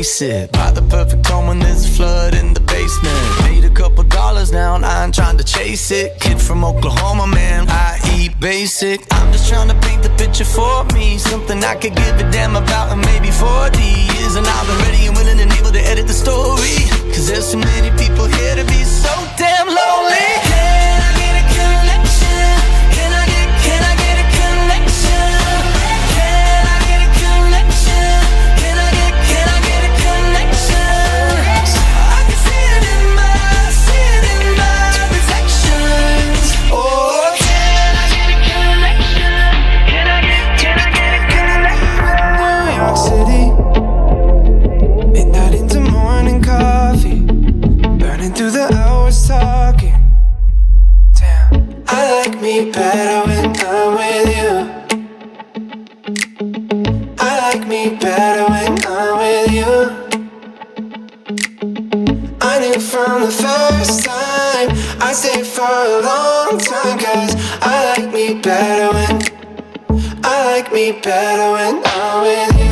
face it. Buy the perfect home when there's a flood in the basement. Made a couple dollars now, and I ain't trying to chase it. Kid from Oklahoma, man, I eat basic. I'm just trying to paint the picture for me. Something I could give a damn about in maybe 40 years. And I've been ready and willing and able to edit the story. Cause there's too many people here to be so damn lonely. Better when I'm with you. I like me better when I'm with you. I knew from the first time I stayed for a long time. Cause I like me better when I like me better when I'm with you.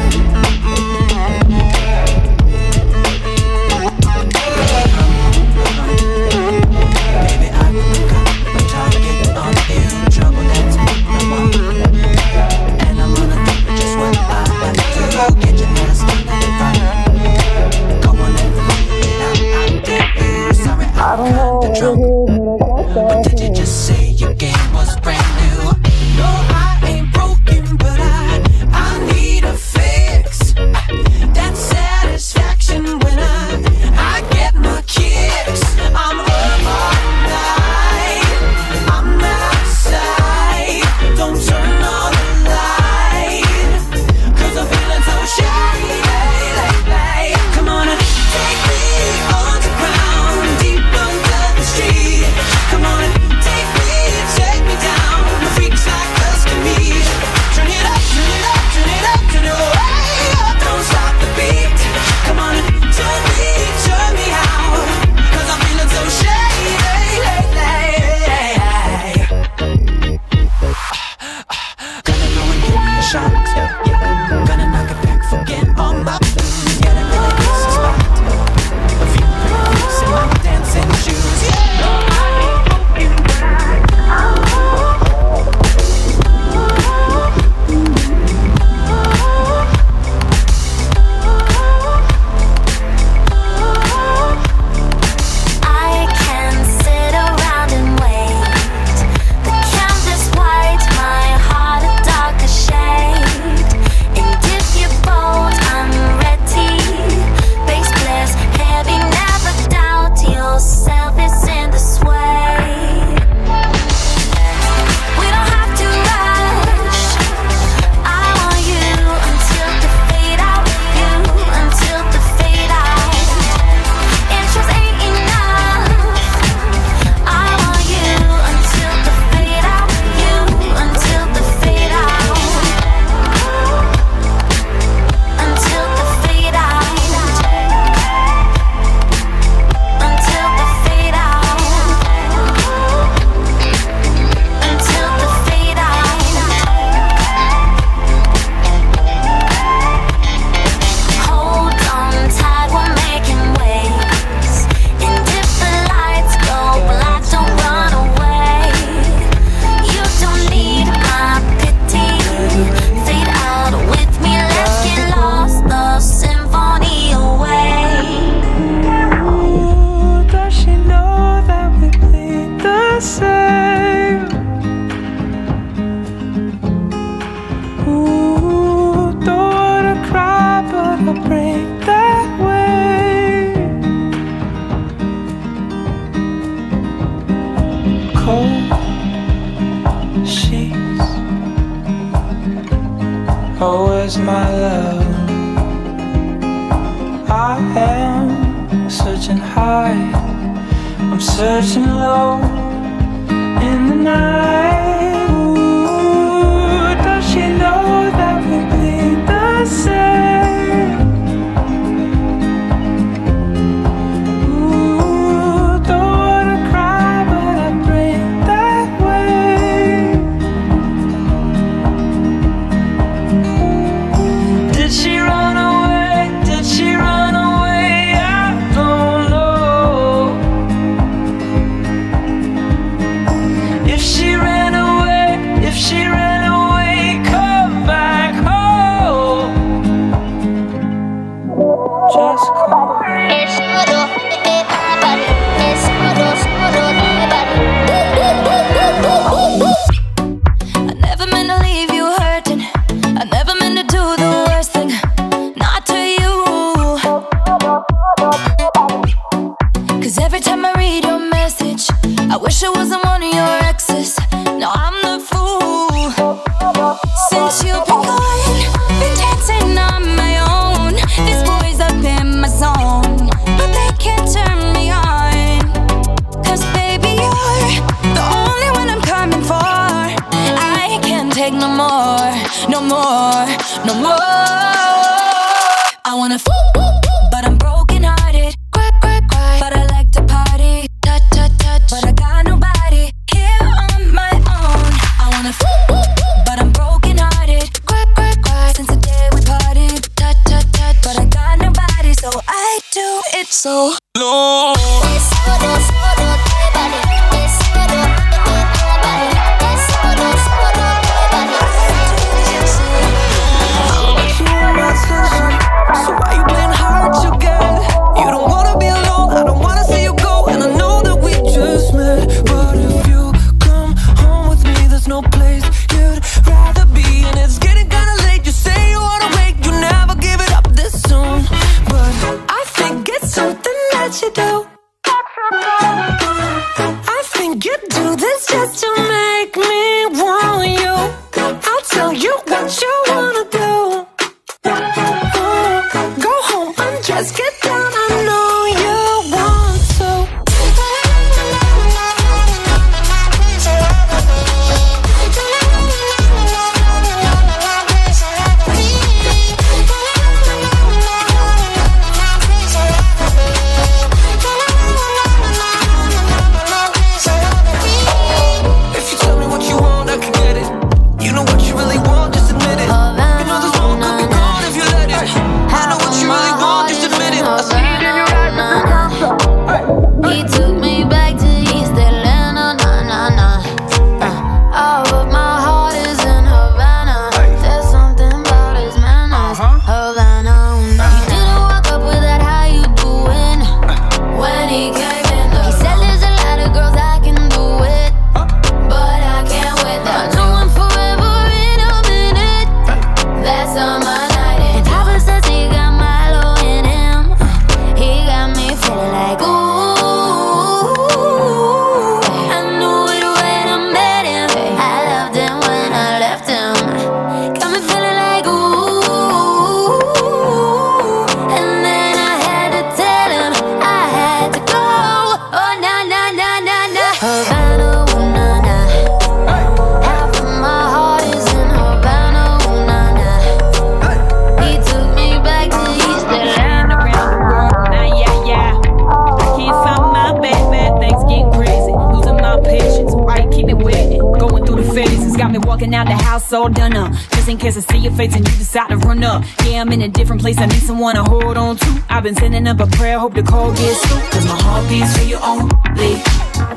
so done up. Just in case I see your face and you decide to run up. Yeah, I'm in a different place. I need someone to hold on to. I've been sending up a prayer, hope the call gets through. Cause my heart beats for you only.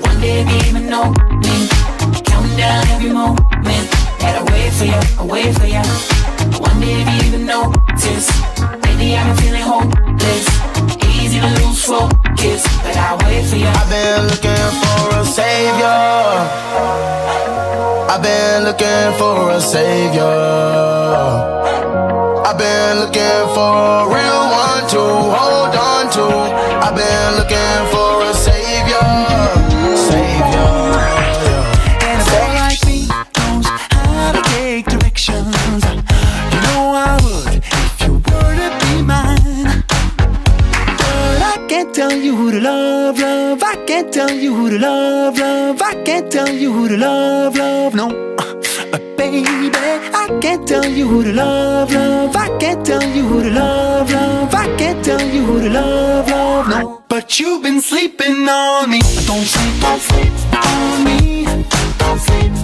One day if you even know me. Counting down every moment. That I wait for you, I wait for you. One day if you even notice. Lately I've been feeling hopeless easy to lose focus, but I wait for you. I've been looking for a savior. I've been looking for a savior. I've been looking for a real one to hold on to. I've been looking for a savior. And a like me knows how to take directions. You know I would if you were to be mine. But I can't tell you who to love tell you who to love, love. I can't tell you who to love, love. No, uh, baby, I can't tell you who to love, love. I can't tell you who to love, love. I can't tell you who to love, love. No, but you've been sleeping on me. Don't sleep, don't sleep on me. Don't sleep.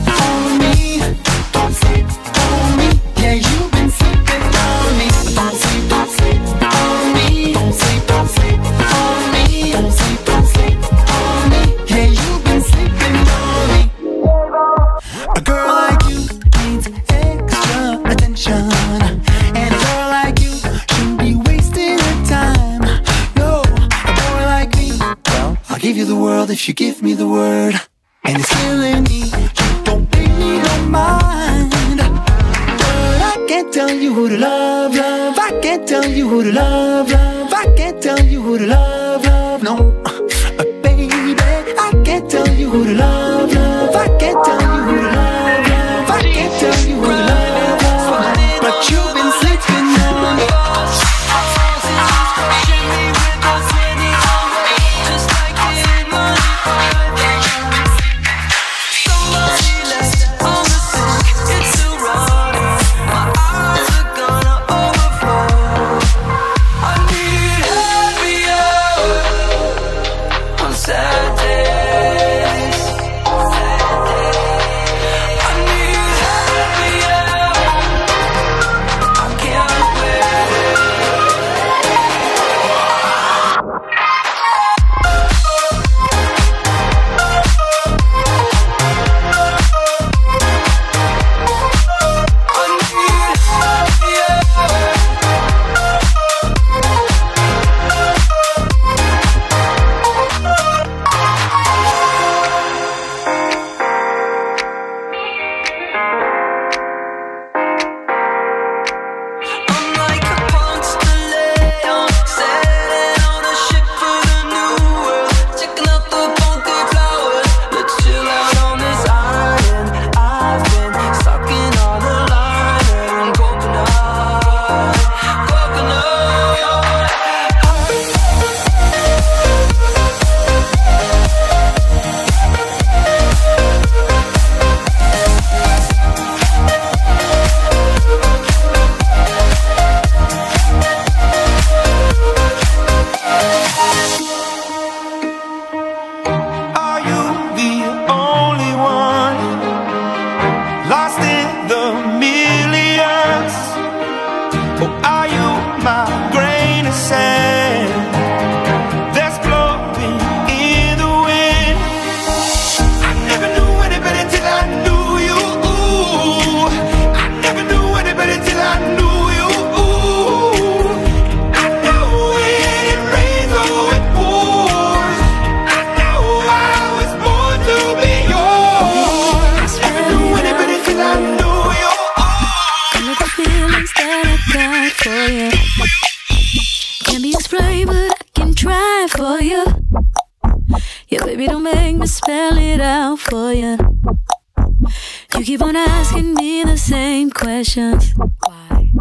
Asking me the same questions. Why?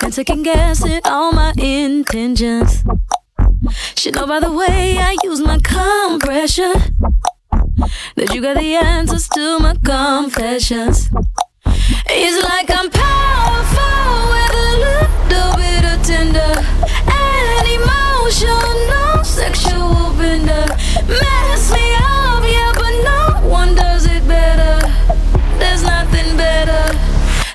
And second guessing all my intentions. Should know by the way I use my compression that you got the answers to my confessions. It's like I'm powerful with a little bit of tender and emotional, sexual bender. Mess me up, yeah, but no one does it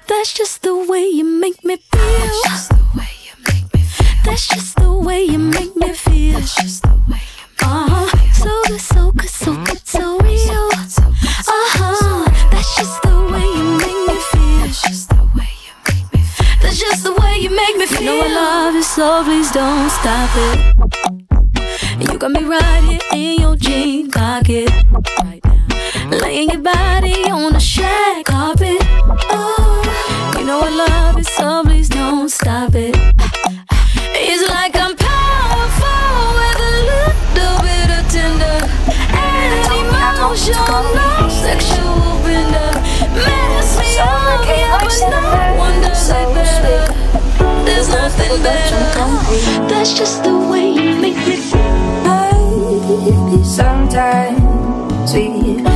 That's just the way you make me feel. That's just the way you make me feel. That's just the way you make me feel. That's just the way you make uh huh. So good, so good, so good, so real. Uh huh. That's just the way you make me feel. That's just the way you make me feel. That's just the way you make me feel. You know I love you, so please don't stop it. You got me right here in your jean pocket. Right now. Laying your body on the shag carpet. Oh, know I love it, so please don't stop it. It's like I'm powerful with a little bit of tender and emotional, sexual bender. Mess me up, yeah, but no one does it better. There's nothing better. That's just the way you make me Maybe sometimes we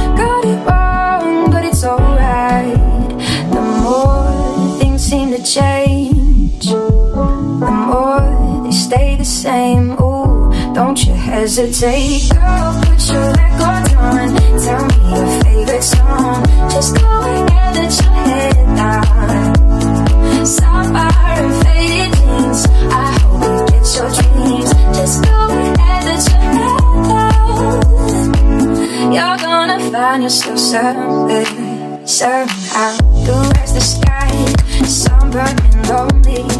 same. Ooh, don't you hesitate, girl. Put your record on. Tell me your favorite song. Just go ahead, let your head down. Sapphire and faded jeans. I hope you get your dreams. Just go ahead, let your head down. You're gonna find yourself somewhere, somehow. The rest the sky, sunburned and lonely.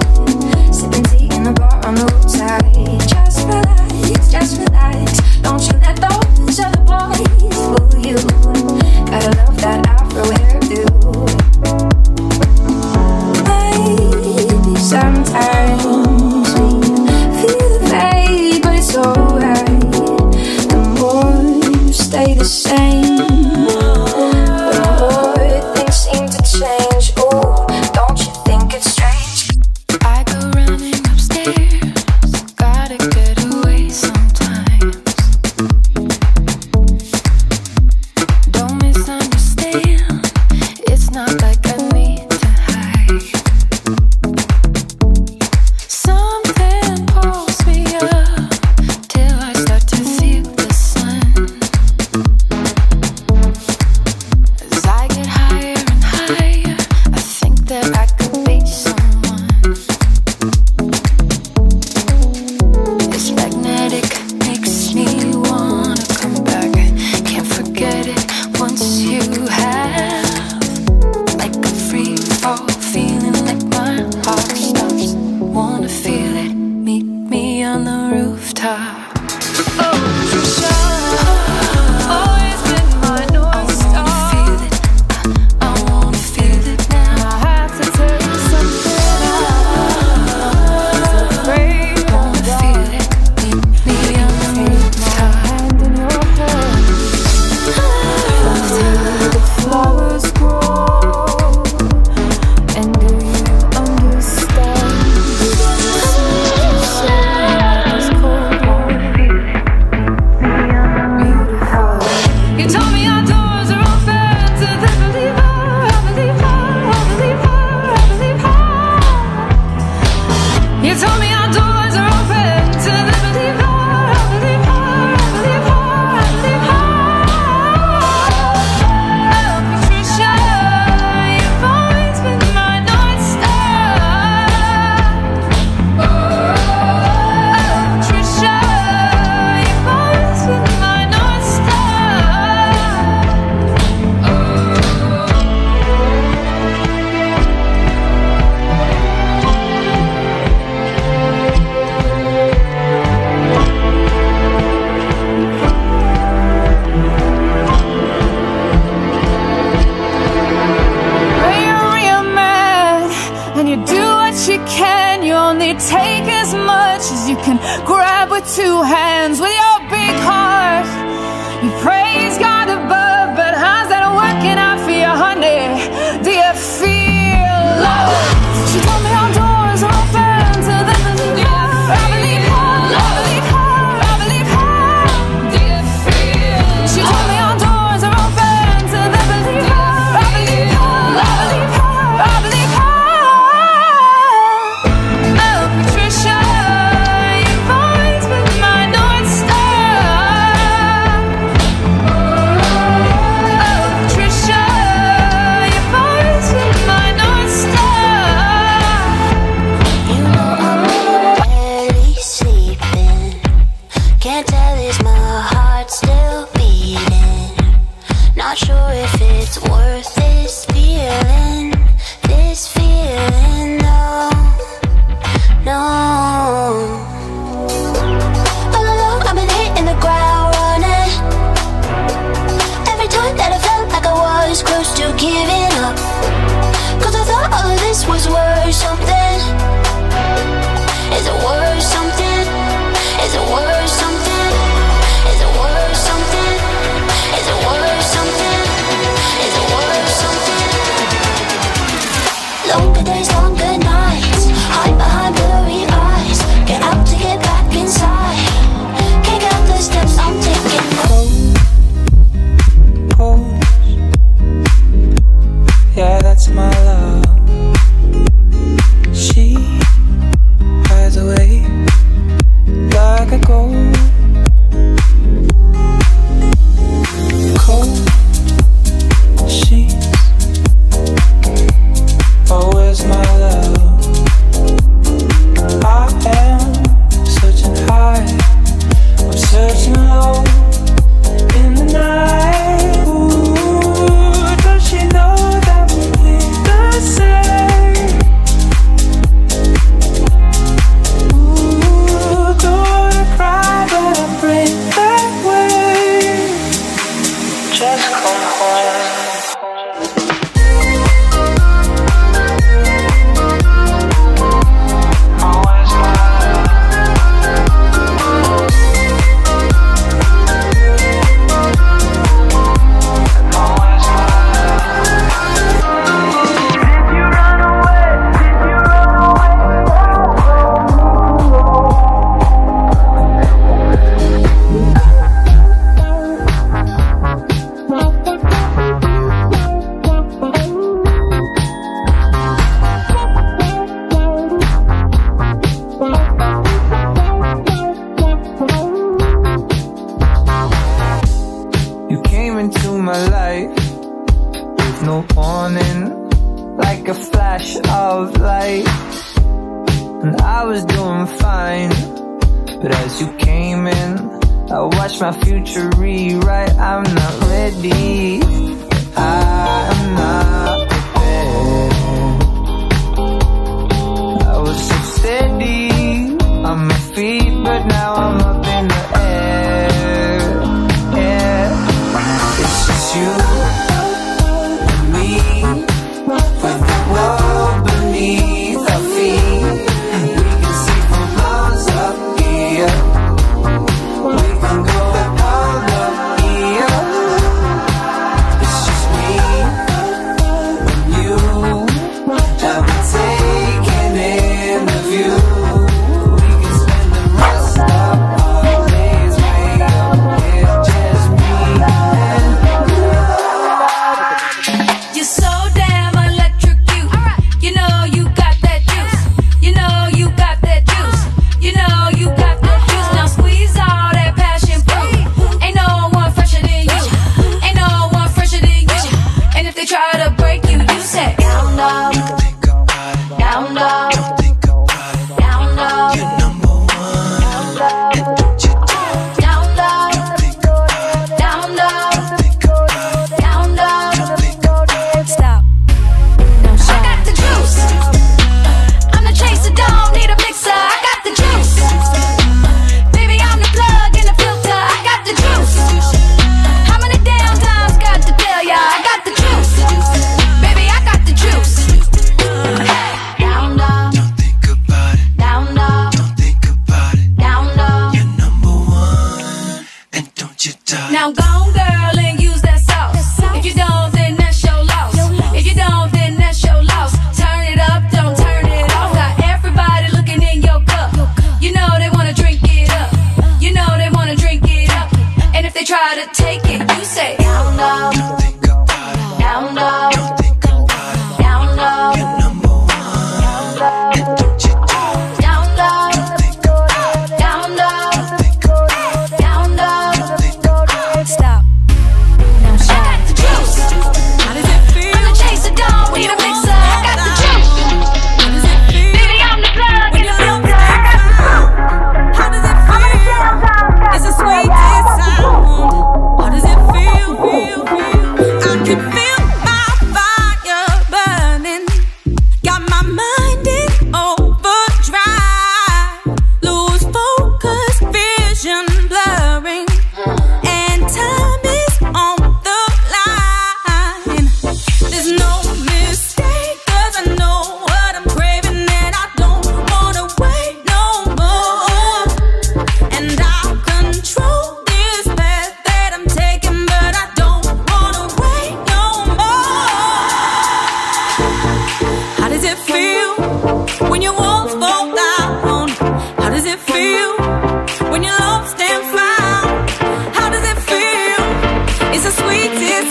Not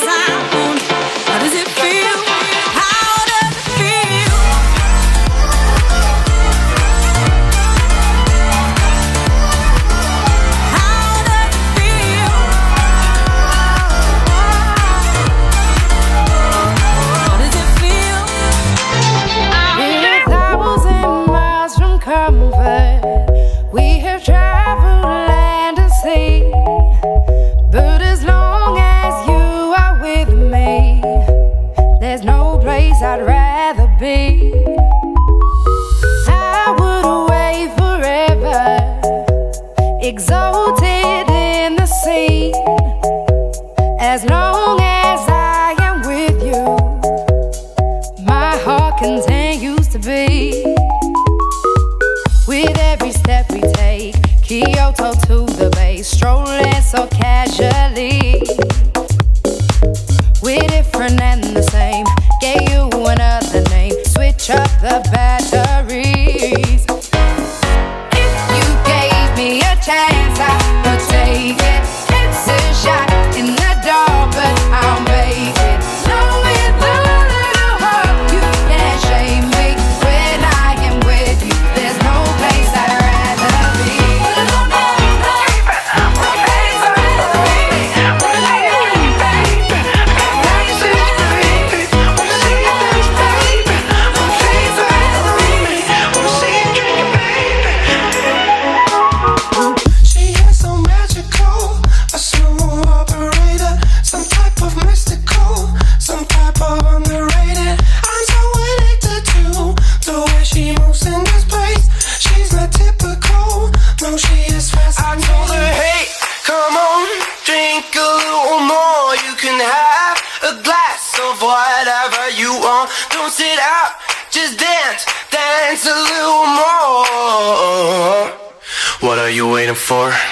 pensar. For?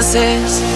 Promises.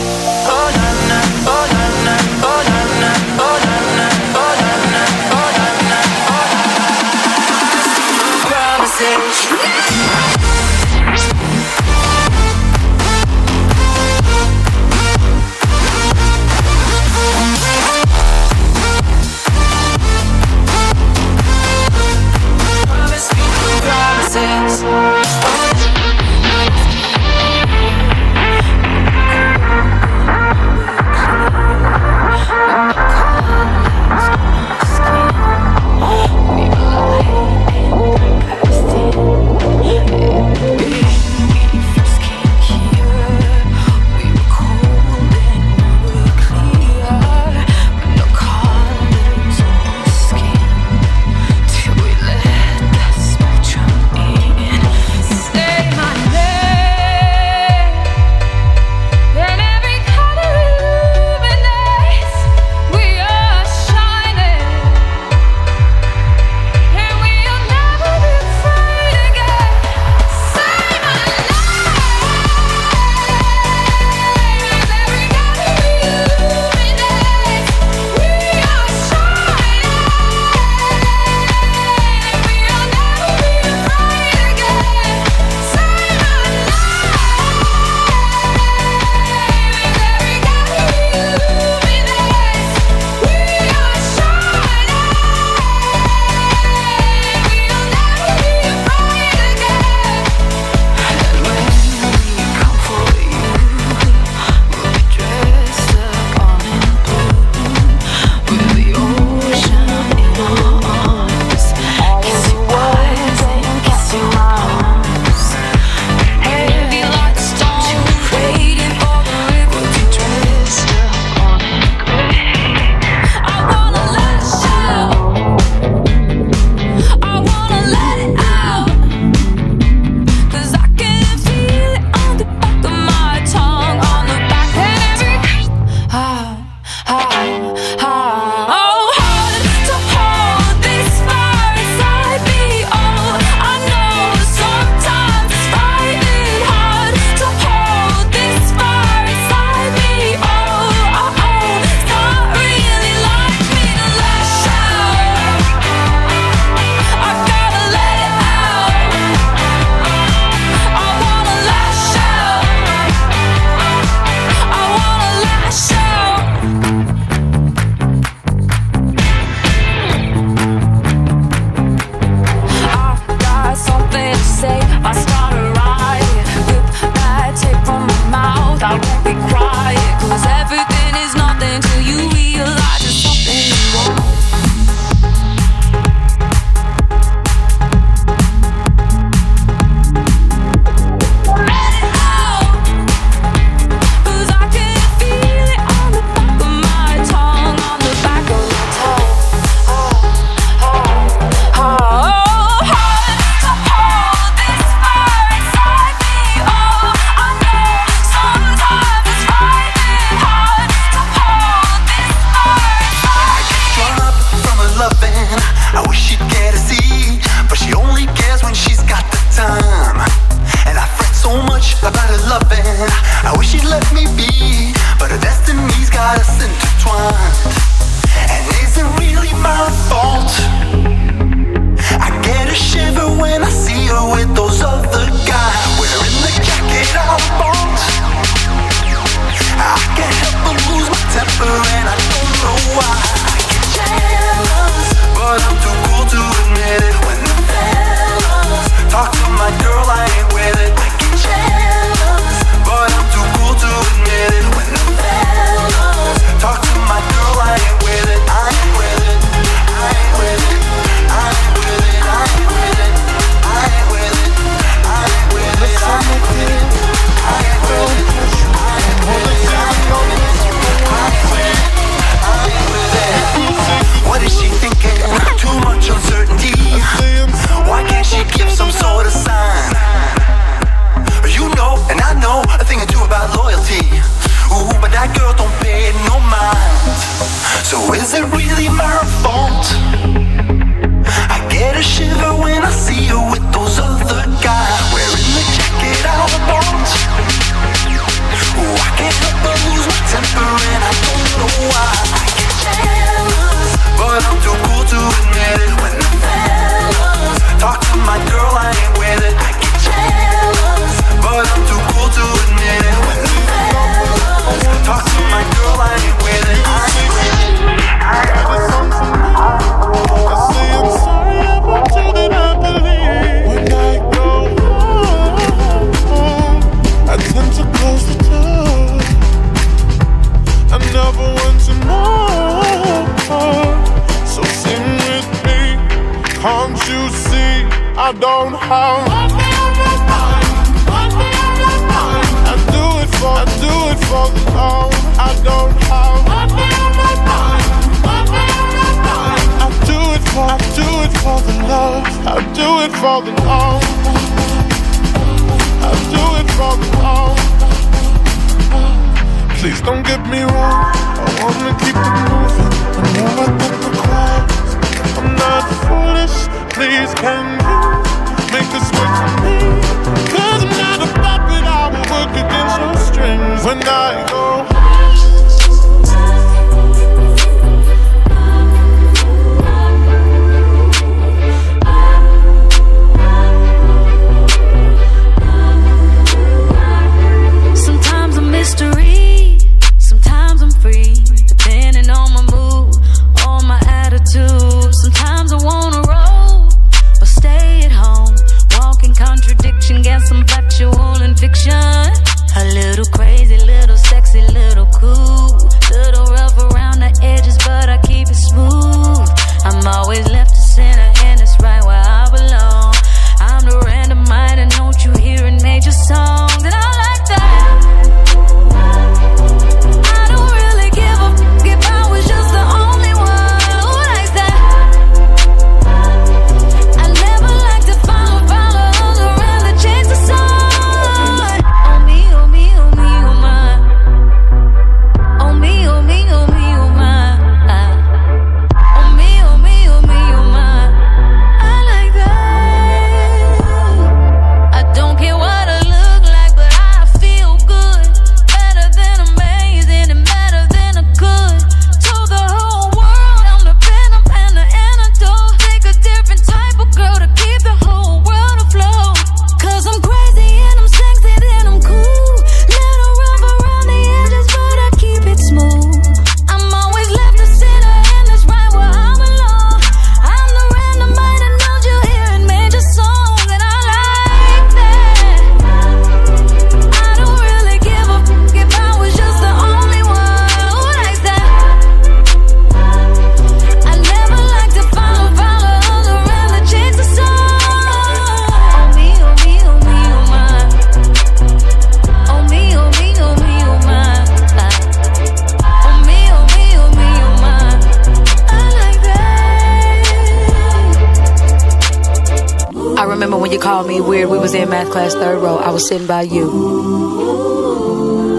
called me weird. We was in math class, third row. I was sitting by you.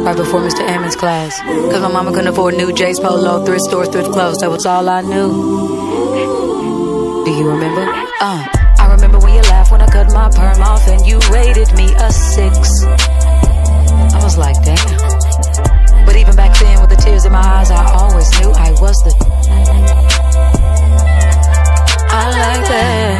Right before Mr. Ammon's class. Cause my mama couldn't afford new J's Polo, thrift store, thrift clothes. That was all I knew. Do you remember? Uh, I remember when you laughed when I cut my perm off and you rated me a six. I was like, damn. But even back then, with the tears in my eyes, I always knew I was the. I like that.